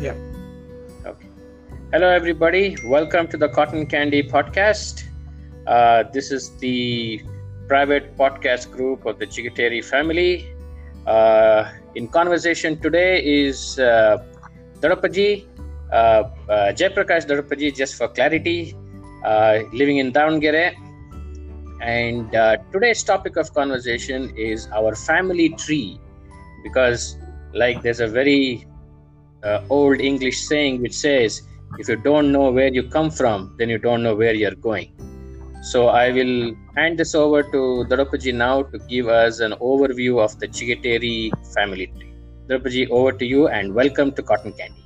Yeah. Okay. Hello, everybody. Welcome to the Cotton Candy Podcast. Uh, this is the private podcast group of the Chigateri family. Uh, in conversation today is uh, Darapaji, uh, uh, Darapaji, just for clarity, uh, living in Davangere. And uh, today's topic of conversation is our family tree, because like there's a very uh, old English saying which says, if you don't know where you come from, then you don't know where you're going. So I will hand this over to Darapaji now to give us an overview of the Chigateri family tree. Darapaji, over to you and welcome to Cotton Candy.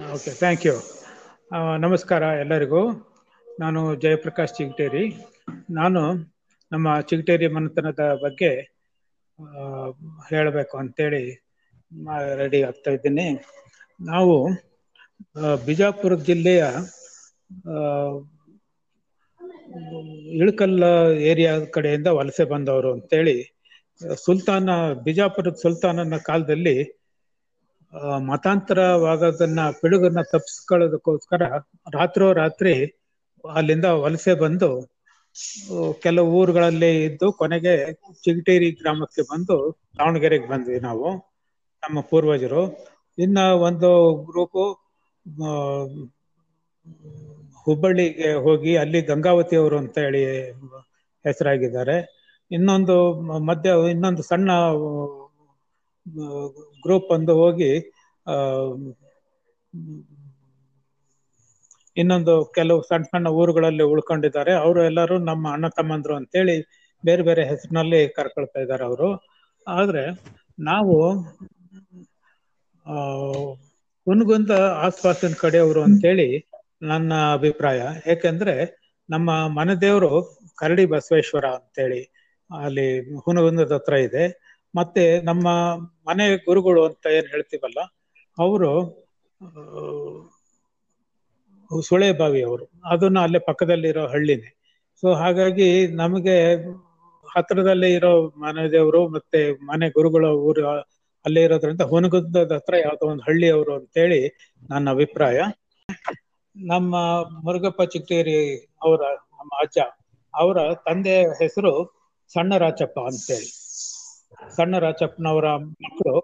Okay, thank you. ನಮಸ್ಕಾರ ಎಲ್ಲರಿಗೂ. ನಾನು ಜಯಪ್ರಕಾಶ್ ಚಿಗಟೇರಿ. ನಾನು ನಮ್ಮ ಚಿಗಟೇರಿ ಮನೆತನದ ಬಗ್ಗೆ ಹೇಳಬೇಕು ಅಂತೇಳಿ ready ಆಗ್ತಾ ಇದ್ದೀನಿ. ನಾವು ಬಿಜಾಪುರ ಜಿಲ್ಲೆಯ ಇಳಕಲ್ಲ ಏರಿಯಾ ಕಡೆಯಿಂದ ವಲಸೆ ಬಂದವರು ಅಂತೇಳಿ, ಸುಲ್ತಾನ, ಬಿಜಾಪುರದ ಸುಲ್ತಾನನ ಕಾಲದಲ್ಲಿ ಮತಾಂತರವಾಗೋದನ್ನ ಪಿಡುಗನ್ನ ತಪ್ಪಿಸ್ಕೊಳ್ಳೋದಕ್ಕೋಸ್ಕರ ರಾತ್ರೋ ರಾತ್ರಿ ಅಲ್ಲಿಂದ ವಲಸೆ ಬಂದು ಕೆಲವು ಊರುಗಳಲ್ಲಿ ಇದ್ದು ಕೊನೆಗೆ ಚಿಗಟೇರಿ ಗ್ರಾಮಕ್ಕೆ ಬಂದು ದಾವಣಗೆರೆಗೆ ಬಂದ್ವಿ ನಾವು, ನಮ್ಮ ಪೂರ್ವಜರು. ಇನ್ನ ಒಂದು ಗ್ರೂಪು ಹುಬ್ಬಳ್ಳಿಗೆ ಹೋಗಿ ಅಲ್ಲಿ ಗಂಗಾವತಿ ಅವರು ಅಂತ ಹೇಳಿ ಹೆಸರಾಗಿದ್ದಾರೆ. ಇನ್ನೊಂದು ಮಧ್ಯ, ಇನ್ನೊಂದು ಸಣ್ಣ ಗ್ರೂಪ್ ಒಂದು ಹೋಗಿ ಇನ್ನೊಂದು ಕೆಲವು ಸಣ್ಣ ಸಣ್ಣ ಊರುಗಳಲ್ಲಿ ಉಳ್ಕೊಂಡಿದ್ದಾರೆ. ಅವರು ಎಲ್ಲರೂ ನಮ್ಮ ಅಣ್ಣ ತಮ್ಮಂದ್ರು ಅಂತೇಳಿ ಬೇರೆ ಬೇರೆ ಹೆಸರಿನಲ್ಲಿ ಕರ್ಕೊಳ್ತಾ ಇದ್ದಾರೆ ಅವರು. ಆದ್ರೆ ನಾವು, ಆ, ಹುನಗುಂದ ಆಸ್ಪಾಸಿನ ಕಡೆಯವರು ಅಂತೇಳಿ ನನ್ನ ಅಭಿಪ್ರಾಯ. ಯಾಕೆಂದ್ರೆ ನಮ್ಮ ಮನೆ ದೇವರು ಕರಡಿ ಬಸವೇಶ್ವರ ಅಂತೇಳಿ ಅಲ್ಲಿ ಹುನಗುಂದದ ಹತ್ರ ಇದೆ. ಮತ್ತೆ ನಮ್ಮ ಮನೆ ಗುರುಗಳು ಅಂತ ಏನ್ ಹೇಳ್ತೀವಲ್ಲ, ಅವರು ಸುಳೆಬಾವಿ ಅವರು. ಅದನ್ನ ಅಲ್ಲೇ ಪಕ್ಕದಲ್ಲಿರೋ ಹಳ್ಳಿನೇ. ಸೊ ಹಾಗಾಗಿ ನಮಗೆ ಹತ್ರದಲ್ಲೇ ಇರೋ ಮನೆ ಮತ್ತೆ ಮನೆ ಗುರುಗಳ ಊರು ಅಲ್ಲೇ ಇರೋದ್ರಿಂದ ಹುನಗುಂದದ ಹತ್ರ ಯಾವ್ದೋ ಒಂದು ಹಳ್ಳಿ ಅವರು ಅಂತೇಳಿ ನನ್ನ ಅಭಿಪ್ರಾಯ. ನಮ್ಮ ಮುರುಗಪ್ಪ ಚಿಕ್ಕೇರಿ ಅವರ, ನಮ್ಮ ಅಜ್ಜ, ಅವರ ತಂದೆಯ ಹೆಸರು ಸಣ್ಣ ರಾಚಪ್ಪ ಅಂತೇಳಿ. ಸಣ್ಣ ರಾಚಪ್ಪನವರ ಮಕ್ಕಳು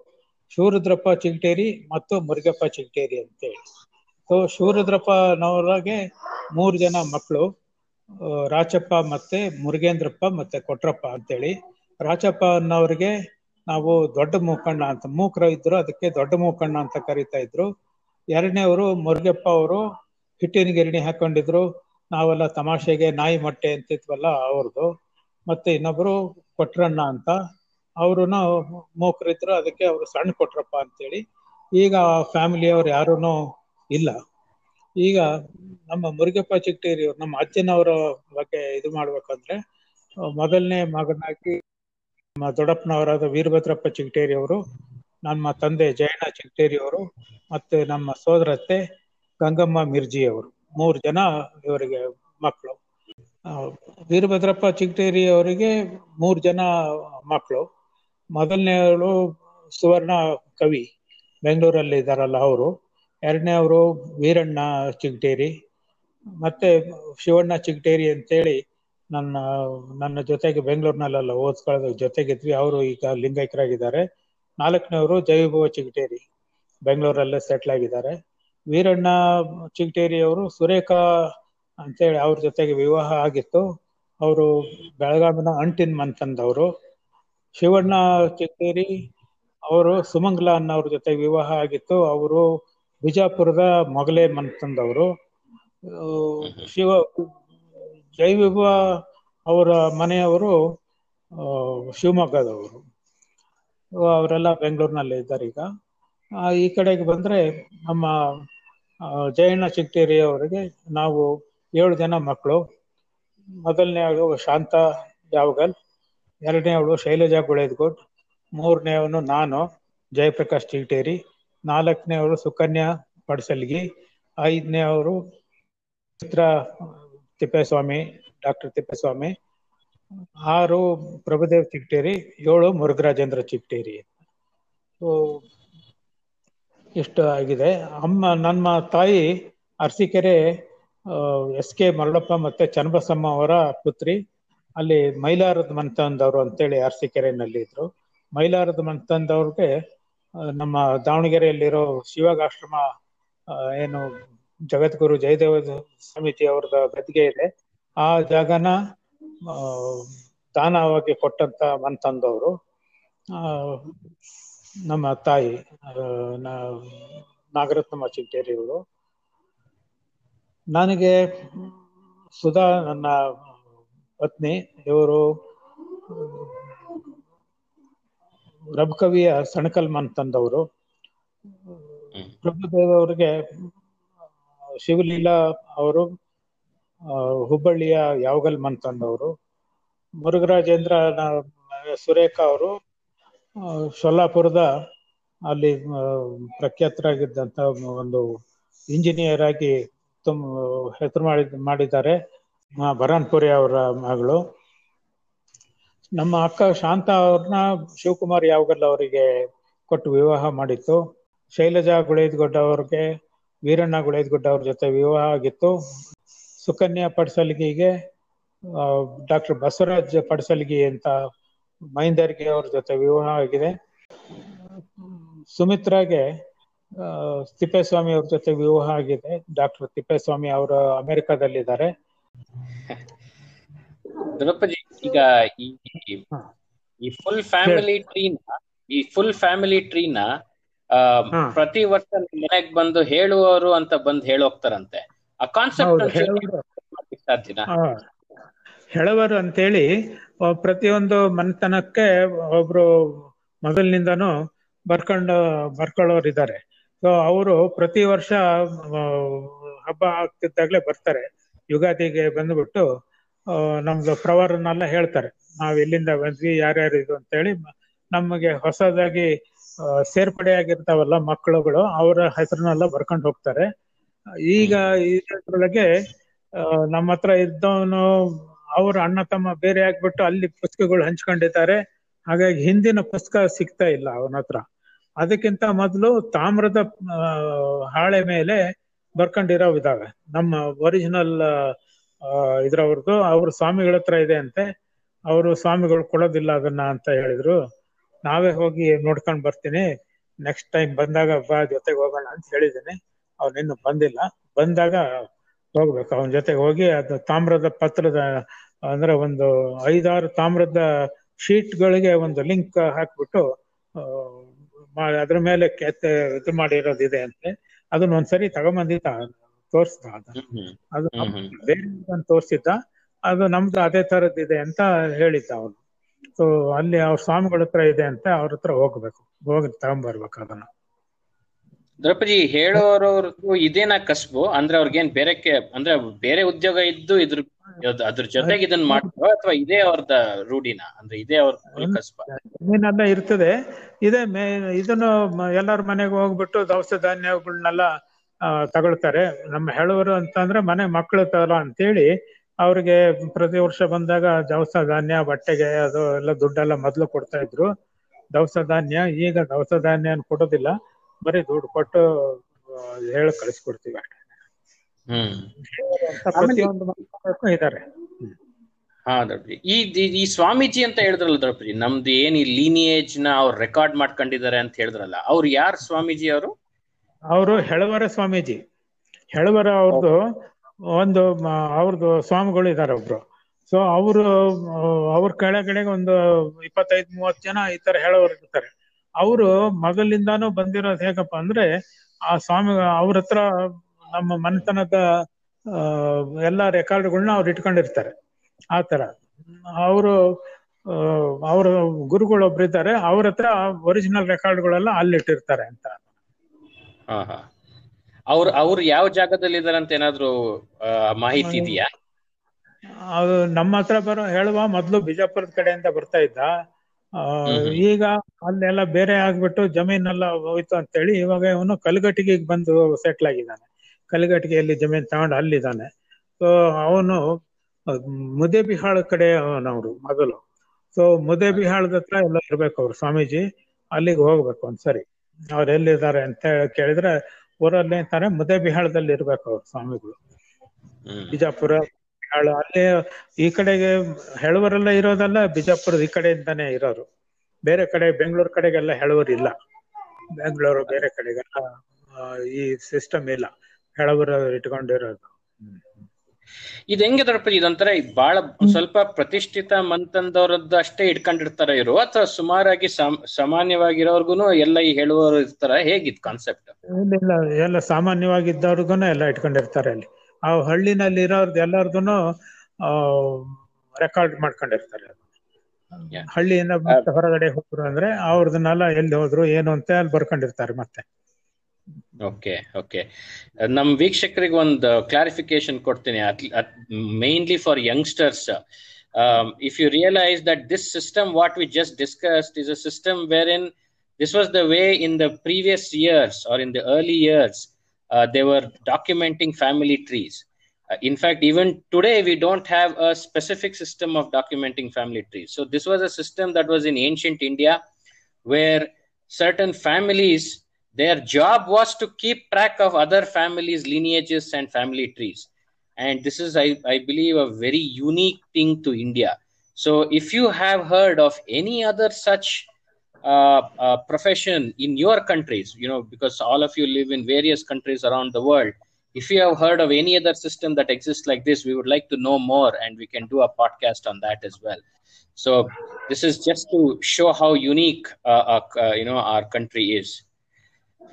ಶಿವರುದ್ರಪ್ಪ ಚಿಲ್ಟೇರಿ ಮತ್ತು ಮುರುಗಪ್ಪ ಚಿಗಟೇರಿ ಅಂತೇಳಿ ಸೊ ಶಿವರುದ್ರಪ್ಪನವರಿಗೆ ಮೂರು ಜನ ಮಕ್ಕಳು ರಾಚಪ್ಪ ಮತ್ತೆ ಮುರುಗೇಂದ್ರಪ್ಪ ಮತ್ತೆ ಕೊಟ್ರಪ್ಪ ಅಂತೇಳಿ. ರಾಚಪ್ಪ ಅನ್ನೋರಿಗೆ ನಾವು ದೊಡ್ಡ ಮೂಕಣ್ಣ ಅಂತ, ಮೂಕ್ರ ಇದ್ರು ಅದಕ್ಕೆ ದೊಡ್ಡ ಮೂಕಣ್ಣ ಅಂತ ಕರಿತಾ ಇದ್ರು. ಎರಡನೇವರು ಮುರುಗಪ್ಪ ಅವರು ಹಿಟ್ಟಿನ ಗಿರಣಿ ಹಾಕೊಂಡಿದ್ರು. ನಾವೆಲ್ಲ ತಮಾಷೆಗೆ ನಾಯಿ ಮೊಟ್ಟೆ ಅಂತಿದ್ವಲ್ಲ ಅವ್ರದ್ದು ಮತ್ತೆ ಇನ್ನೊಬ್ರು ಕೊಟ್ರಣ್ಣ ಅಂತ. ಅವರು ಮೋಕರಿದ್ರು ಅದಕ್ಕೆ ಅವರು ಸಣ್ಣ ಕೊಟ್ರಪ್ಪ ಅಂತೇಳಿ. ಈಗ ಫ್ಯಾಮಿಲಿ ಅವ್ರು ಯಾರೂ ಇಲ್ಲ. ಈಗ ನಮ್ಮ ಮುರುಗಪ್ಪ ಚಿಕ್ಟೇರಿ ಅವ್ರು ನಮ್ಮ ಅಜ್ಜನವರ ಬಗ್ಗೆ ಇದು ಮಾಡ್ಬೇಕಂದ್ರೆ ಆ, ಮೊದಲನೇ ಮಗನಾಗಿ ನಮ್ಮ ದೊಡ್ಡಪ್ಪನವರಾದ ವೀರಭದ್ರಪ್ಪ ಚಿಕ್ಟೇರಿ ಅವರು ನಮ್ಮ ತಂದೆ ಜಯಣ್ಣ ಚಿಕ್ಟೇರಿ ಅವರು ಮತ್ತೆ ನಮ್ಮ ಸೋದರತ್ತೆ ಗಂಗಮ್ಮ ಮಿರ್ಜಿ ಅವರು ಮೂರು ಜನ ಇವರಿಗೆ ಮಕ್ಕಳು. ಆ, ವೀರಭದ್ರಪ್ಪ ಚಿಕ್ಟೇರಿ ಅವರಿಗೆ ಮೂರು ಜನ ಮಕ್ಕಳು. ಮೊದಲನೆಯವರು ಸುವರ್ಣ ಕವಿ, ಬೆಂಗಳೂರಲ್ಲಿ ಇದ್ದಾರಲ್ಲ ಅವರು. ಎರಡನೇವರು ವೀರಣ್ಣ ಚಿಗಟೇರಿ. ಮತ್ತೆ ಶಿವಣ್ಣ ಚಿಗಟೇರಿ ಅಂತೇಳಿ ನನ್ನ ನನ್ನ ಜೊತೆಗೆ ಬೆಂಗಳೂರಿನಲ್ಲೆಲ್ಲ ಓದ್ಕೊಳ್ಳೋದ್ರ ಜೊತೆಗಿದ್ವಿ. ಅವರು ಈಗ ಲಿಂಗೈಕ್ಯರಾಗಿದ್ದಾರೆ ನಾಲ್ಕನೇವರು ಜಯಭವ ಚಿಗಟೇರಿ, ಬೆಂಗಳೂರಲ್ಲೇ ಸೆಟ್ಲ್ ಆಗಿದ್ದಾರೆ. ವೀರಣ್ಣ ಚಿಗಟೇರಿ ಅವರು ಸುರೇಖಾ ಅಂತೇಳಿ ಅವ್ರ ಜೊತೆಗೆ ವಿವಾಹ ಆಗಿತ್ತು. ಅವರು ಬೆಳಗಾವಿನ ಅಂಟಿನ ಮಂತಂದವರು. ಶಿವಣ್ಣ ಚಿತ್ತೇರಿ ಅವರು ಸುಮಂಗ್ಲಾ ಅನ್ನೋರ ಜೊತೆ ವಿವಾಹ ಆಗಿತ್ತು. ಅವರು ಬಿಜಾಪುರದ ಮೊಗಲೆ ಮಂತಂದವರು ಶಿವ ಜೈವಿಭ ಅವರ ಮನೆಯವರು ಶಿವಮೊಗ್ಗದವರು. ಅವರೆಲ್ಲ ಬೆಂಗಳೂರಿನಲ್ಲಿ ಇದ್ದಾರೆ ಈಗ. ಈ ಕಡೆಗೆ ಬಂದ್ರೆ ನಮ್ಮ ಜಯಣ್ಣ ಚಿಕ್ಕೇರಿ ಅವರಿಗೆ ನಾವು ಏಳು ಜನ ಮಕ್ಕಳು. ಮೊದಲನೇ ಶಾಂತ ಯಾವಗಲ್ ಎರಡನೇ ಅವಳು ಶೈಲಜಾ ಗುಳೇದ್ಕೋಟ್, ಮೂರನೇ ಅವನು ನಾನು, ಜಯಪ್ರಕಾಶ್ ಚಿಗಟೇರಿ, ನಾಲ್ಕನೇ ಅವಳು ಸುಕನ್ಯಾ ಪಡ್ಸಲ್ಗಿ, ಐದನೇ ಅವರು ಚಿತ್ರ ತಿಪ್ಪೇಸ್ವಾಮಿ, ಡಾಕ್ಟರ್ ತಿಪ್ಪೇಸ್ವಾಮಿ, ಆರು ಪ್ರಭುದೇವ್ ಚಿಗಟೇರಿ, ಏಳು ಮುರುಘರಾಜೇಂದ್ರ ಚಿಗಟೇರಿ. ಸೊ, ಇಷ್ಟು ಆಗಿದೆ. ಅಮ್ಮ ನಮ್ಮ ತಾಯಿ ಅರಸೀಕೆರೆ ಎಸ್ ಕೆ ಮರಳಪ್ಪ ಮತ್ತೆ ಚನ್ನಬಸಮ್ಮ ಅವರ ಪುತ್ರಿ ಅಲ್ಲಿ ಮೈಲಾರದ ಮಂತಂದವರು ಅಂತೇಳಿ ಅರಸಿಕೆರೆನಲ್ಲಿ ಇದ್ರು. ಮೈಲಾರದ ಮಂತಂದವ್ರಿಗೆ ನಮ್ಮ ದಾವಣಗೆರೆಯಲ್ಲಿರೋ ಶಿವಾಗಾಶ್ರಮ ಏನು ಜಗದ್ಗುರು ಜಯದೇವ ಸಮಿತಿ ಅವ್ರದ ಗದ್ಗೆ ಇದೆ. ಆ ಜಾಗನ ದಾನವಾಗಿ ಕೊಟ್ಟಂತ ಮಂತಂದವರು ನಮ್ಮ ತಾಯಿ ನಾಗರತ್ನಮ್ಮ ಚಿಂಟೇರಿ ನನಗೆ ಸುಧಾ ನನ್ನ ಪತ್ನಿ ಇವರು ರಬಕವಿಯ ಸಣಕಲ್ ತಂದವರು. ಪ್ರಭುದೇವ್ ಅವರಿಗೆ ಶಿವಲೀಲಾ ಅವರು ಹುಬ್ಬಳ್ಳಿಯ ಯಾವಗಲ್ ತಂದವರು. ಮುರುಘರಾಜೇಂದ್ರ ಸುರೇಖ ಅವರು ಸೊಲ್ಲಾಪುರದ ಅಲ್ಲಿ ಪ್ರಖ್ಯಾತರಾಗಿದ್ದಂತ ಒಂದು ಇಂಜಿನಿಯರ್ ಆಗಿ ತುಂಬ ಹೆಸರು ಮಾಡಿ ಮಾಡಿದ್ದಾರೆ. ಭರನ್ಪುರಿ ಅವರ ಮಗಳು. ನಮ್ಮ ಅಕ್ಕ ಶಾಂತ ಅವ್ರನ್ನ ಶಿವಕುಮಾರ್ ಯಾವಗಲ್ ಅವರಿಗೆ ಕೊಟ್ಟು ವಿವಾಹ ಮಾಡಿತ್ತು. ಶೈಲಜಾ ಗುಳೇದ್ಗೊಡ್ಡ ಅವ್ರಿಗೆ, ವೀರಣ್ಣ ಗುಳೇದ್ಗುಡ್ಡ ಅವ್ರ ಜೊತೆ ವಿವಾಹ ಆಗಿತ್ತು. ಸುಕನ್ಯಾ ಪಡ್ಸಲ್ಗಿಗೆ ಡಾಕ್ಟರ್ ಬಸವರಾಜ್ ಪಡ್ಸಲ್ಗಿ ಅಂತ ಮೈಂದರ್ಗಿ ಅವ್ರ ಜೊತೆ ವಿವಾಹ ಆಗಿದೆ. ಸುಮಿತ್ರಾಗೆ ತಿಪ್ಪೇಸ್ವಾಮಿ ಅವ್ರ ಜೊತೆ ವಿವಾಹ ಆಗಿದೆ. ಡಾಕ್ಟರ್ ತಿಪ್ಪೇಸ್ವಾಮಿ ಅವರು ಅಮೆರಿಕದಲ್ಲಿದ್ದಾರೆ. ದ್ರೌಪದಿ ಈಗ ಈ ಈ ಫುಲ್ ಫ್ಯಾಮಿಲಿ ಟ್ರೀನ ಈ ಫುಲ್ ಫ್ಯಾಮಿಲಿ ಟ್ರೀನ ಪ್ರತಿ ವರ್ಷ ಮನೆಗ್ ಬಂದು ಹೇಳುವವರು ಅಂತ ಬಂದು ಹೇಳೋಗ್ತಾರಂತೆ. ಆ ಕಾನ್ಸೆಪ್ಟ್ ಸಾಧ್ಯನಾ ಹೇಳುವರು ಅಂತೇಳಿ ಪ್ರತಿಯೊಂದು ಮನೆತನಕ್ಕೆ ಒಬ್ರು ಮೊದಲಿನಿಂದನೂ ಬರ್ಕೊಂಡು ಬರ್ಕೊಳ್ಳೋರು ಇದ್ದಾರೆ ಸೊ ಅವರು ಪ್ರತಿ ವರ್ಷ ಹಬ್ಬ ಆಗ್ತಿದ್ದಾಗ್ಲೇ ಬರ್ತಾರೆ. ಯುಗಾದಿಗೆ ಬಂದ್ಬಿಟ್ಟು ನಮ್ದು ಪ್ರವರನ್ನೆಲ್ಲ ಹೇಳ್ತಾರೆ. ನಾವ್ ಎಲ್ಲಿಂದ ಬಂದ್ವಿ ಯಾರ್ಯಾರು ಇದು ಅಂತ ಹೇಳಿ ನಮಗೆ ಹೊಸದಾಗಿ ಸೇರ್ಪಡೆ ಆಗಿರ್ತಾವಲ್ಲ ಮಕ್ಕಳುಗಳು ಅವರ ಹೆಸರನ್ನೆಲ್ಲ ಬರ್ಕೊಂಡು ಹೋಗ್ತಾರೆ. ಈಗ ಇದರೊಳಗೆ ನಮ್ಮ ಹತ್ರ ಇದ್ದವನು ಅವ್ರ ಅಣ್ಣ ತಮ್ಮ ಬೇರೆ ಆಗ್ಬಿಟ್ಟು ಅಲ್ಲಿ ಪುಸ್ತಕಗಳು ಹಂಚ್ಕೊಂಡಿದ್ದಾರೆ. ಹಾಗಾಗಿ ಹಿಂದಿನ ಪುಸ್ತಕ ಸಿಗ್ತಾ ಇಲ್ಲ ಅವನ ಹತ್ರ. ಅದಕ್ಕಿಂತ ಮೊದಲು ತಾಮ್ರದ ಹಾಳೆ ಮೇಲೆ ಬರ್ಕೊಂಡಿರೋ ಇದಾವೆ ನಮ್ಮ ಒರಿಜಿನಲ್ ಇದ್ರವ್ರದ್ದು ಅವ್ರ ಸ್ವಾಮಿಗಳ ಹತ್ರ ಇದೆ ಅಂತೆ. ಅವರು ಸ್ವಾಮಿಗಳು ಕೊಡೋದಿಲ್ಲ ಅದನ್ನ ಅಂತ ಹೇಳಿದ್ರು. ನಾವೇ ಹೋಗಿ ನೋಡ್ಕೊಂಡ್ ಬರ್ತೀನಿ. ನೆಕ್ಸ್ಟ್ ಟೈಮ್ ಬಂದಾಗ ಬಾ, ಜೊತೆಗೆ ಹೋಗೋಣ ಅಂತ ಹೇಳಿದ್ದೀನಿ ಇನ್ನು ಬಂದಿಲ್ಲ. ಬಂದಾಗ ಹೋಗ್ಬೇಕು. ಅವನ ಜೊತೆಗೆ ಹೋಗಿ ಅದು ತಾಮ್ರದ ಪತ್ರದ, ಅಂದ್ರೆ ಒಂದು ಐದಾರು ತಾಮ್ರದ ಶೀಟ್ಗಳಿಗೆ ಒಂದು ಲಿಂಕ್ ಹಾಕ್ಬಿಟ್ಟು ಅದ್ರ ಮೇಲೆ ಕೆತ್ತ, ಇದು ಮಾಡಿರೋದಿದೆ ಅಂತೆ. ಅದನ್ನ ಒಂದ್ಸರಿ ತಗೊಂಬಂದಿದ್ದ ತೋರ್ಸ್ದ ಅದು. ಬೇರೆ ತೋರ್ಸಿದ್ದ. ಅದು ನಮ್ದು ಅದೇ ತರದ್ದಿದೆ ಅಂತ ಹೇಳಿದ್ದ ಅವನು ಸೊ ಅಲ್ಲಿ ಅವ್ರ ಸ್ವಾಮಿಗಳ ಹತ್ರ ಇದೆ ಅಂತ ಅವ್ರ ಹತ್ರ ಹೋಗ್ಬೇಕು. ಹೋಗಿ ತಗೊಂಡ್ಬರ್ಬೇಕು ಅದನ್ನ. ದ್ರೌಪದಿ ಹೇಳೋರವ್ರದ್ದು ಇದೇನ ಕಸಬು? ಅಂದ್ರೆ ಅವ್ರಿಗೇನ್ ಬೇರೆ ಅಂದ್ರೆ ಬೇರೆ ಉದ್ಯೋಗ ಇದ್ದು ಇದ್ರ ಅದ್ರ ಜೊತೆಗೆ ಇದನ್ನ ಮಾಡ್ತಾರೋ ಅಥವಾ ಇದೇ ಅವ್ರದ ರೂಢಿನ? ಅಂದ್ರೆ ಇದೇ ಅವ್ರ ಕಸಬ. ಇರ್ತದೆ. ಇದೇ ಮೇ ಇದನ್ನು ಎಲ್ಲಾರ ಮನೆಗೆ ಹೋಗ್ಬಿಟ್ಟು ದವಸ ಧಾನ್ಯಗಳನ್ನೆಲ್ಲ ತಗೊಳ್ತಾರೆ. ನಮ್ಮ ಹೇಳುವರು ಅಂತಂದ್ರೆ ಮನೆ ಮಕ್ಕಳು ತರ ಅಂತೇಳಿ ಅವ್ರಿಗೆ ಪ್ರತಿ ವರ್ಷ ಬಂದಾಗ ದವಸ ಧಾನ್ಯ ಬಟ್ಟೆಗೆ ಅದು ಎಲ್ಲ ದುಡ್ಡೆಲ್ಲ ಮೊದ್ಲು ಕೊಡ್ತಾ ಇದ್ರು. ದವಸ ಧಾನ್ಯ ಈಗ ದವಸ ಧಾನ್ಯ ಕೊಡೋದಿಲ್ಲ. ಬರೀ ದುಡ್ಡು ಕೊಟ್ಟು ಹೇಳಿ ಕಳಿಸ್ಕೊಡ್ತೀವಿ. ಅಷ್ಟೇ ಇದಾರೆ. ಹಾ ಈ ಈ ಸ್ವಾಮೀಜಿ ಅಂತ ಹೇಳಿದ್ರಲ್ಲ ದ್ರೌಪದಿ ನಮ್ದು ಏನ್ ಈ ಲೀನಿಯೇಜ್ನ ಅವ್ರು ರೆಕಾರ್ಡ್ ಮಾಡ್ಕೊಂಡಿದ್ದಾರೆ ಅಂತ ಹೇಳಿದ್ರಲ್ಲ ಅವ್ರು ಯಾರು ಸ್ವಾಮೀಜಿ ಅವರು? ಅವರು ಹೆಳವರ ಸ್ವಾಮೀಜಿ. ಹೆಳವರ ಅವ್ರದ್ದು ಒಂದು ಅವ್ರದ್ದು ಸ್ವಾಮಿಗಳು ಇದಾರೆ ಒಬ್ರು. ಸೊ ಅವರು ಅವ್ರ ಕೆಳಗಡೆ ಒಂದು ಇಪ್ಪತ್ತೈದು ಮೂವತ್ತು ಜನ ಈ ತರ ಹೇಳೋರು ಇರ್ತಾರೆ. ಅವರು ಮೊದಲಿಂದಾನು ಬಂದಿರೋದು ಹೇಗಪ್ಪ ಅಂದ್ರೆ ಆ ಸ್ವಾಮಿ ಅವ್ರ ಹತ್ರ ನಮ್ಮ ಮನೆತನದ ಎಲ್ಲಾ ರೆಕಾರ್ಡ್ಗಳನ್ನ ಅವ್ರು ಇಟ್ಕೊಂಡಿರ್ತಾರೆ. ಆ ತರ ಅವರು ಅವ್ರ ಗುರುಗಳು ಒಬ್ರು ಇದ್ದಾರೆ. ಅವ್ರ ಹತ್ರ ಒರಿಜಿನಲ್ ರೆಕಾರ್ಡ್ಗಳೆಲ್ಲ ಅಲ್ಲಿಟ್ಟಿರ್ತಾರೆ ಅಂತ. ಅವ್ರು ಅವ್ರು ಯಾವ ಜಾಗದಲ್ಲಿ ಇದಾರೆ ಅಂತ ಏನಾದ್ರು ಮಾಹಿತಿ ಇದೆಯಾ? ಅದು ನಮ್ಮ ಹತ್ರ ಬರೋ ಹೇಳುವ ಮೊದ್ಲು ಬಿಜಾಪುರದ ಕಡೆಯಿಂದ ಬರ್ತಾ ಇದ್ದ. ಈಗ ಅಲ್ಲೆಲ್ಲ ಬೇರೆ ಆಗ್ಬಿಟ್ಟು ಜಮೀನೆಲ್ಲ ಹೋಯ್ತು ಅಂತೇಳಿ ಇವಾಗ ಇವನು ಕಲ್ಗಟ್ಟಿಗೆ ಬಂದು ಸೆಟ್ಲ್ ಆಗಿದ್ದಾನೆ. ಕಲ್ಗಟ್ಟಿಗೆಯಲ್ಲಿ ಜಮೀನ್ ತಗೊಂಡು ಅಲ್ಲಿದ್ದಾನೆ. ಸೊ ಅವನು ಮುದೇಬಿಹಾಳ ಕಡೆ ಅವನವರು ಮೊದಲು. ಸೊ ಮುದೇಬಿಹಾಳದ ಹತ್ರ ಎಲ್ಲ ಇರ್ಬೇಕು ಅವ್ರು ಸ್ವಾಮೀಜಿ. ಅಲ್ಲಿಗೆ ಹೋಗ್ಬೇಕು ಒಂದ್ಸರಿ. ಅವ್ರು ಎಲ್ಲಿದ್ದಾರೆ ಅಂತ ಕೇಳಿದ್ರೆ ಊರಲ್ಲಿ ಅಂತಾರೆ ಮುದೇಬಿಹಾಳದಲ್ಲಿ ಇರ್ಬೇಕು ಅವ್ರು ಸ್ವಾಮಿಗಳು. ಬಿಜಾಪುರ ಬಿಹಾಳ ಅಲ್ಲಿ ಈ ಕಡೆಗೆ ಹೆಳವರೆಲ್ಲ ಇರೋದಲ್ಲ ಬಿಜಾಪುರದ ಈ ಕಡೆಯಿಂದಾನೇ ಇರೋರು. ಬೇರೆ ಕಡೆ ಬೆಂಗಳೂರು ಕಡೆಗೆಲ್ಲ ಹೆಳವರು ಇಲ್ಲ. ಬೆಂಗಳೂರು ಬೇರೆ ಕಡೆಗೆಲ್ಲ ಈ ಸಿಸ್ಟಮ್ ಇಲ್ಲ. ಹೆಳವರ ಇಟ್ಕೊಂಡಿರೋದು. ಇದು ಹೆಂಗೆ ದೊಡ್ಡಪ್ಪ ಇದೊಂಥರ ಬಹಳ ಬಾಳ ಸ್ವಲ್ಪ ಪ್ರತಿಷ್ಠಿತ ಮಂತಂದವರದ್ದು ಅಷ್ಟೇ ಇಟ್ಕೊಂಡಿರ್ತಾರ ಇವರು? ಅಥವಾ ಸುಮಾರಾಗಿ ಸಮ್- ಸಾಮಾನ್ಯವಾಗಿರೋರ್ಗುನು ಎಲ್ಲ ಈ ಹೇಳುವವರು ಇರ್ತಾರ? ಹೇಗಿದ್ ಕಾನ್ಸೆಪ್ಟ್ ಇಲ್ಲ ಎಲ್ಲ ಸಾಮಾನ್ಯವಾಗಿದ್ದವ್ರಿಗೂ ಎಲ್ಲ ಇಟ್ಕೊಂಡಿರ್ತಾರೆ ಅಲ್ಲಿ. ಆ ಹಳ್ಳಿನಲ್ಲಿ ಇರೋರ್ದು ಎಲ್ಲಾರ್ದುನು ಆ ರೆಕಾರ್ಡ್ ಮಾಡ್ಕೊಂಡಿರ್ತಾರೆ. ಹಳ್ಳಿಯಿಂದ ಮತ್ತೆ ಹೊರಗಡೆ ಹೋದ್ರು ಅಂದ್ರೆ ಅವ್ರದನ್ನೆಲ್ಲ ಎಲ್ಲಿ ಹೋದ್ರು ಏನು ಅಂತ ಅಲ್ಲಿ ಬರ್ಕೊಂಡಿರ್ತಾರೆ ಮತ್ತೆ. ಓಕೆ ಓಕೆ ನಮ್ ವೀಕ್ಷಕರಿಗೆ ಒಂದು ಕ್ಲಾರಿಫಿಕೇಶನ್ ಕೊಡ್ತೀನಿ. Mainly for youngsters if you realise that this system what we just discussed is a system wherein this was the way in the previous years are in the early years uh, they were documenting family trees. Uh, in fact even today we don't have a specific system of documenting family trees. So this was a system that was in ancient india where certain families their job was to keep track of other families lineages and family trees. And this is i, I believe a very unique thing to india. So if you have heard of any other such profession in your countries you know because all of you live in various countries around the world if you have heard of any other system that exists like this we would like to know more and we can do a podcast on that as well so this is just to show how unique uh, uh, uh, you know our country is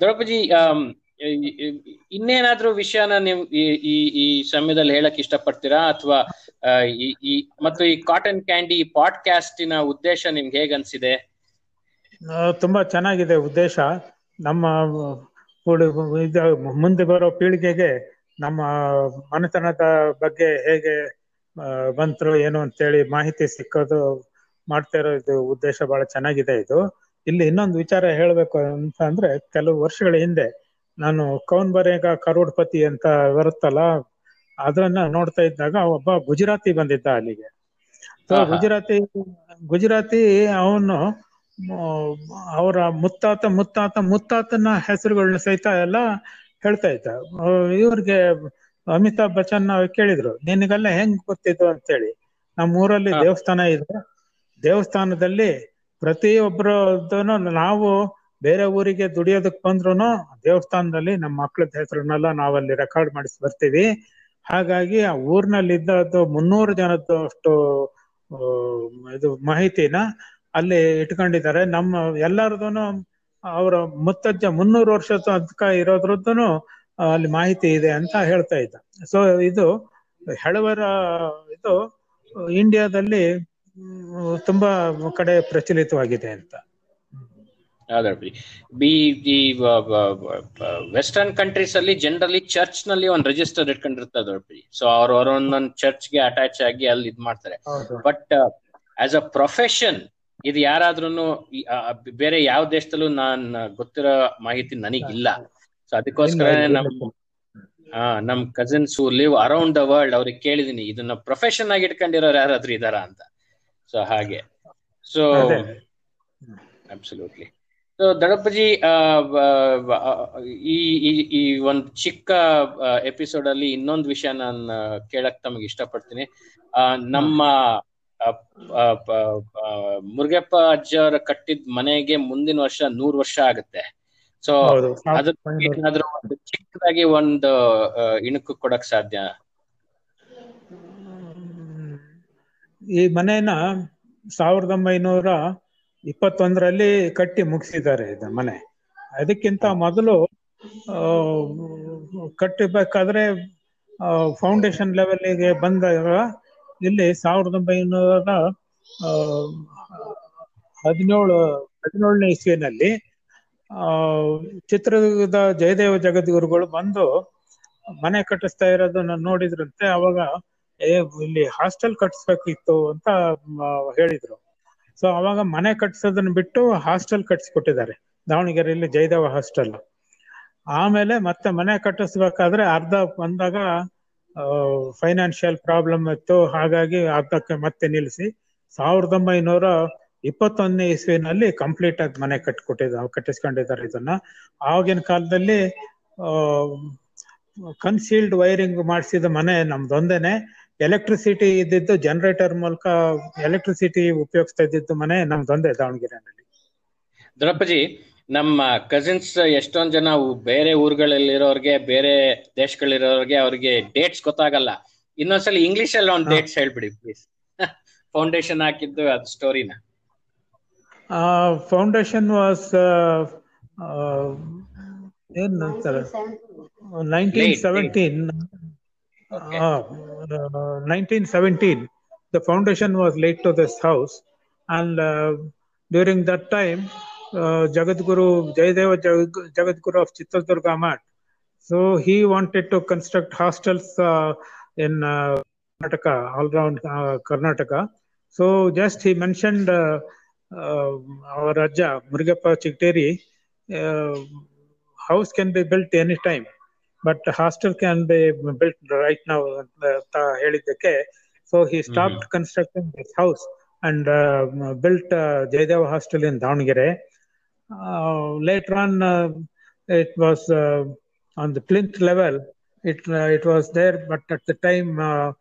Draupadi ಇನ್ನೇನಾದ್ರೂ ವಿಷಯನ ನೀವು ಈ ಈ ಈ ಸಮಯದಲ್ಲಿ ಹೇಳಕ್ ಇಷ್ಟಪಡ್ತೀರಾ ಅಥವಾ ಈ ಈ ಮತ್ತು ಈ ಕಾಟನ್ ಕ್ಯಾಂಡಿ ಪಾಡ್ಕಾಸ್ಟಿನ ಉದ್ದೇಶ ನಿಮ್ಗೆ ಹೇಗ್ ಅನ್ಸಿದೆ ಆ, ತುಂಬಾ ಚೆನ್ನಾಗಿದೆ ಉದ್ದೇಶ. ನಮ್ಮ ಮುಂದೆ ಬರೋ ಪೀಳಿಗೆಗೆ ನಮ್ಮ ಮನೆತನದ ಬಗ್ಗೆ ಹೇಗೆ ಬಂತು ಬಂತರು ಏನು ಅಂತೇಳಿ ಮಾಹಿತಿ ಸಿಕ್ಕೋದು ಮಾಡ್ತಾ ಇರೋ ಇದು ಉದ್ದೇಶ ಬಹಳ ಚೆನ್ನಾಗಿದೆ ಇದು. ಇಲ್ಲಿ ಇನ್ನೊಂದು ವಿಚಾರ ಹೇಳ್ಬೇಕು ಅಂತ ಅಂದ್ರೆ ಕೆಲವು ವರ್ಷಗಳ ಹಿಂದೆ ನಾನು ಕೌನ್ ಬರೇಗ ಕರೋಡ್ಪತಿ ಅಂತ ಬರುತ್ತಲ್ಲ ಅದನ್ನ ನೋಡ್ತಾ ಇದ್ದಾಗ ಒಬ್ಬ ಗುಜರಾತಿ ಬಂದಿದ್ದ ಅಲ್ಲಿಗೆ. ಗುಜರಾತಿ ಗುಜರಾತಿ ಅವನು ಅವರ ಮುತ್ತಾತ ಮುತ್ತಾತ ಮುತ್ತಾತನ ಹೆಸರುಗಳನ್ನ ಸಹಿತ ಎಲ್ಲ ಹೇಳ್ತಾ ಇದ್ದ. ಇವ್ರಿಗೆ ಅಮಿತಾಬ್ ಬಚ್ಚನ್ ಕೇಳಿದ್ರು ನಿನಗೆಲ್ಲ ಹೆಂಗ್ ಗೊತ್ತಿದ್ದು ಅಂತೇಳಿ. ನಮ್ಮ ಊರಲ್ಲಿ ದೇವಸ್ಥಾನ ಇದೆ. ದೇವಸ್ಥಾನದಲ್ಲಿ ಪ್ರತಿಯೊಬ್ಬರದನ್ನು ನಾವು ಬೇರೆ ಊರಿಗೆ ದುಡಿಯೋದಕ್ ಬಂದ್ರು ದೇವಸ್ಥಾನದಲ್ಲಿ ನಮ್ಮ ಮಕ್ಳದ ಹೆಸರನ್ನೆಲ್ಲ ನಾವಲ್ಲಿ ರೆಕಾರ್ಡ್ ಮಾಡಿಸಿ ಬರ್ತೀವಿ. ಹಾಗಾಗಿ ಆ ಊರ್ನಲ್ಲಿ ಇದ್ದದ್ದು ಮುನ್ನೂರು ಜನದ್ದು ಅಷ್ಟು ಇದು ಮಾಹಿತಿನ ಅಲ್ಲಿ ಇಟ್ಕೊಂಡಿದ್ದಾರೆ. ನಮ್ಮ ಎಲ್ಲರದೂನು ಅವರ ಮುತ್ತಜ್ಜ ಮುನ್ನೂರು ವರ್ಷದ ಅದಕ್ಕ ಇರೋದ್ರದ್ದು ಅಲ್ಲಿ ಮಾಹಿತಿ ಇದೆ ಅಂತ ಹೇಳ್ತಾ ಇದ್ದ. ಸೊ ಇದು ಹೆಳವರ ಇದು ಇಂಡಿಯಾದಲ್ಲಿ ತುಂಬಾ ಕಡೆ ಪ್ರಚಲಿತವಾಗಿದೆ ಅಂತ. ಬಿ ಈ ವೆಸ್ಟರ್ನ್ ಕಂಟ್ರೀಸ್ ಅಲ್ಲಿ ಜನರಲಿ ಚರ್ಚ್ನಲ್ಲಿ ಒಂದು ರಿಜಿಸ್ಟರ್ ಇಟ್ಕೊಂಡಿರ್ತದೆ ಸೊ ಅವ್ರ ಅವ್ರ ಒಂದೊಂದು ಚರ್ಚ್ಗೆ ಅಟ್ಯಾಚ್ ಆಗಿ ಅಲ್ಲಿ ಇದ್ ಮಾಡ್ತಾರೆ. ಬಟ್ ಆಸ್ ಅ ಪ್ರೊಫೆಷನ್ ಇದು ಯಾರಾದ್ರೂ ಬೇರೆ ಯಾವ ದೇಶದಲ್ಲೂ ನಾನ್ ಗೊತ್ತಿರೋ ಮಾಹಿತಿ ನನಗಿಲ್ಲ. ಸೊ ಅದಕ್ಕೋಸ್ಕರ ನಮ್ ಆ, ನಮ್ cousins live around the world ಅವ್ರಿಗೆ ಕೇಳಿದೀನಿ ಇದನ್ನ ಪ್ರೊಫೆಷನ್ ಆಗಿ ಇಟ್ಕೊಂಡಿರೋರು ಯಾರಾದ್ರೂ ಇದಾರ ಅಂತ. ಸೊ ಹಾಗೆ. ಸೊ. ಅಬ್ಸಲ್ಯೂಟ್ಲಿ ಸೊ ದಡಪ್ಪಜಿ ಈ ಈ- ಒಂದು ಚಿಕ್ಕ ಎಪಿಸೋಡ್ ಅಲ್ಲಿ ಇನ್ನೊಂದು ವಿಷಯ ನಾನು ಕೇಳಕ್ ತಮಗೆ ಇಷ್ಟಪಡ್ತೀನಿ. ಆ, ನಮ್ಮ ಮುರುಗಪ್ಪ ಅಜ್ಜವ್ರ ಕಟ್ಟಿದ ಮನೆಗೆ ಮುಂದಿನ ವರ್ಷ ನೂರ್ ವರ್ಷ ಆಗುತ್ತೆ. ಸೊ ಅದಕ್ಕೆ ಏನಾದ್ರೂ ಒಂದು ಚಿಕ್ಕದಾಗಿ ಒಂದು ಇಣುಕು ಕೊಡಕ್ ಸಾಧ್ಯ? ಈ ಮನೆಯನ್ನ ಸಾವಿರದ ಒಂಬೈನೂರ ಇಪ್ಪತ್ತೊಂದರಲ್ಲಿ ಕಟ್ಟಿ ಮುಗಿಸಿದ್ದಾರೆ ಇದು ಮನೆ. ಅದಕ್ಕಿಂತ ಮೊದಲು ಕಟ್ಟಬೇಕಾದ್ರೆ ಫೌಂಡೇಶನ್ ಲೆವೆಲ್ಗೆ ಬಂದಾಗ ಇಲ್ಲಿ ಸಾವಿರದ ಒಂಬೈನೂರ ಹದಿನೇಳು, ಹದಿನೇಳನೇ ಇಸ್ವಿನಲ್ಲಿ ಚಿತ್ರದುರ್ಗದ ಜಯದೇವ ಜಗದ್ಗುರುಗಳು ಬಂದು ಮನೆ ಕಟ್ಟಿಸ್ತಾ ಇರೋದನ್ನ ನೋಡಿದ್ರಂತೆ, ಅವಾಗ, ಏ, ಇಲ್ಲಿ ಹಾಸ್ಟೆಲ್ ಕಟ್ಸ್ಬೇಕಿತ್ತು ಅಂತ ಹೇಳಿದ್ರು. ಸೊ, ಅವಾಗ ಮನೆ ಕಟ್ಸೋದನ್ನ ಬಿಟ್ಟು ಹಾಸ್ಟೆಲ್ ಕಟ್ಸಿಕೊಟ್ಟಿದ್ದಾರೆ. ದಾವಣಗೆರೆಯಲ್ಲಿ ಜಯದೇವ ಹಾಸ್ಟೆಲ್. ಆಮೇಲೆ ಮತ್ತೆ ಮನೆ ಕಟ್ಟಿಸ್ಬೇಕಾದ್ರೆ ಅರ್ಧ ಬಂದಾಗ ಫೈನಾನ್ಷಿಯಲ್ ಪ್ರಾಬ್ಲಮ್ ಇತ್ತು ಹಾಗಾಗಿ ಅರ್ಧಕ್ಕೆ ಮತ್ತೆ ನಿಲ್ಲಿಸಿ ಸಾವಿರದ ಒಂಬೈನೂರ ಇಪ್ಪತ್ತೊಂದನೇ ಇಸ್ವಿನಲ್ಲಿ ಕಂಪ್ಲೀಟ್ ಆಗಿ ಮನೆ ಕಟ್ಕೊಟ್ಟಿದ್ದ, ಕಟ್ಟಿಸ್ಕೊಂಡಿದ್ದಾರೆ ಇದನ್ನ. ಆಗಿನ ಕಾಲದಲ್ಲಿ ಕನ್ಸೀಲ್ಡ್ ವೈರಿಂಗ್ ಮಾಡಿಸಿದ ಮನೆ ನಮ್ದೊಂದೇನೆ. ಎಲೆಕ್ಟ್ರಿಸಿಟಿ ಇದ್ದಿದ್ದು ಜನರೇಟರ್ ಮೂಲಕ ಎಲೆಕ್ಟ್ರಿಸಿಟಿ ಉಪಯೋಗಿಸ್ತಾ ಇದ್ದಿದ್ದು ಮನೆ ನಮ್ದೊಂದೇ ದಾವಣಗೆರೆನಲ್ಲಿ. ನಮ್ಮ ಕಸಿನ್ಸ್ ಎಷ್ಟೊಂದ್ ಜನ ಬೇರೆ ಊರುಗಳಲ್ಲಿರೋರ್ಗೆ ಬೇರೆ ದೇಶಗಳಿರೋರ್ಗೆ ಅವ್ರಿಗೆ ಡೇಟ್ಸ್ ಗೊತ್ತಾಗಲ್ಲ. ಇನ್ನೊಂದ್ಸಲ ಇಂಗ್ಲಿಷ್ ಅಲ್ಲಿ ಒಂದು ಡೇಟ್ಸ್ ಹೇಳ್ಬಿಡಿ ಪ್ಲೀಸ್ ಫೌಂಡೇಶನ್ ಹಾಕಿದ್ದು ಅದು ಸ್ಟೋರಿನ ಫೌಂಡೇಶನ್ ವಾಸ್ ಏನ್ ಅಂತಾರೆ? Nineteen seventeen nineteen seventeen the foundation was laid to this house and during that time Jagadguru Jayadev Jagadguru of Chitradurga Math so he wanted to construct hostels in Karnataka all round Karnataka so just he mentioned our Raja Murugappa Chikteri house can be built any time but hostel can be built right now अंत ಹೇಳಿದಕ್ಕೆ so he stopped constructing this house and uh, built uh, jaydev hostel in Downgirai. Uh, later on, uh, it was uh, on the plinth level. It uh, it was there, but at the time, uh,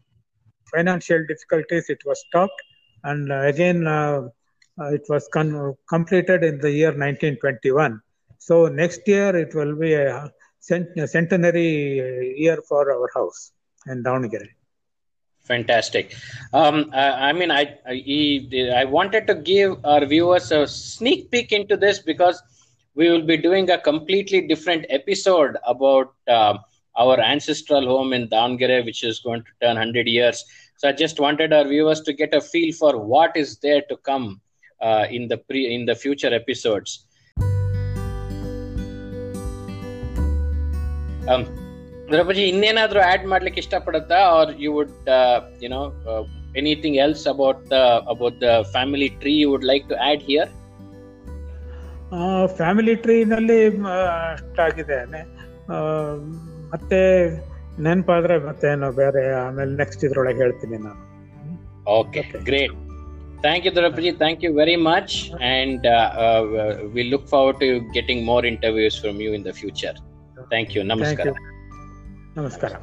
financial difficulties, it was stopped, and again, it was con- completed in the year 1921. So next year, it will be a, cent- centenary year for our house in Davangere. Fantastic. Um, I, I mean, I, I I wanted to give our viewers a sneak peek into this because we will be doing a completely different episode about uh, our ancestral home in Davangere, which is going to turn 100 years. So I just wanted our viewers to get a feel for what is there to come uh, in the pre in the future episodes. Um, Draupadi ಇನ್ನೇನಾದ್ರೂ add ಮಾಡ್ಲಿಕ್ಕೆ ಇಷ್ಟಪಡುತ್ತಾ? Are you would you know anything else about the about the family tree you would like to add here family ಟ್ರೀನಲ್ಲಿ ಅಷ್ಟಾಗಿದೆ ಮತ್ತೆ ನೆನಪಾದ್ರೆ ಮತ್ತೆ ಏನೋ ಬೇರೆ ಆಮೇಲೆ next ಇದ್ರೊಳಗೆ ಹೇಳ್ತೀನಿ ನಾನು. Okay great thank you Draupadi. Thank you very much and we look forward to getting more interviews from you in the future thank you ನಮಸ್ಕಾರ ನಮಸ್ಕಾರ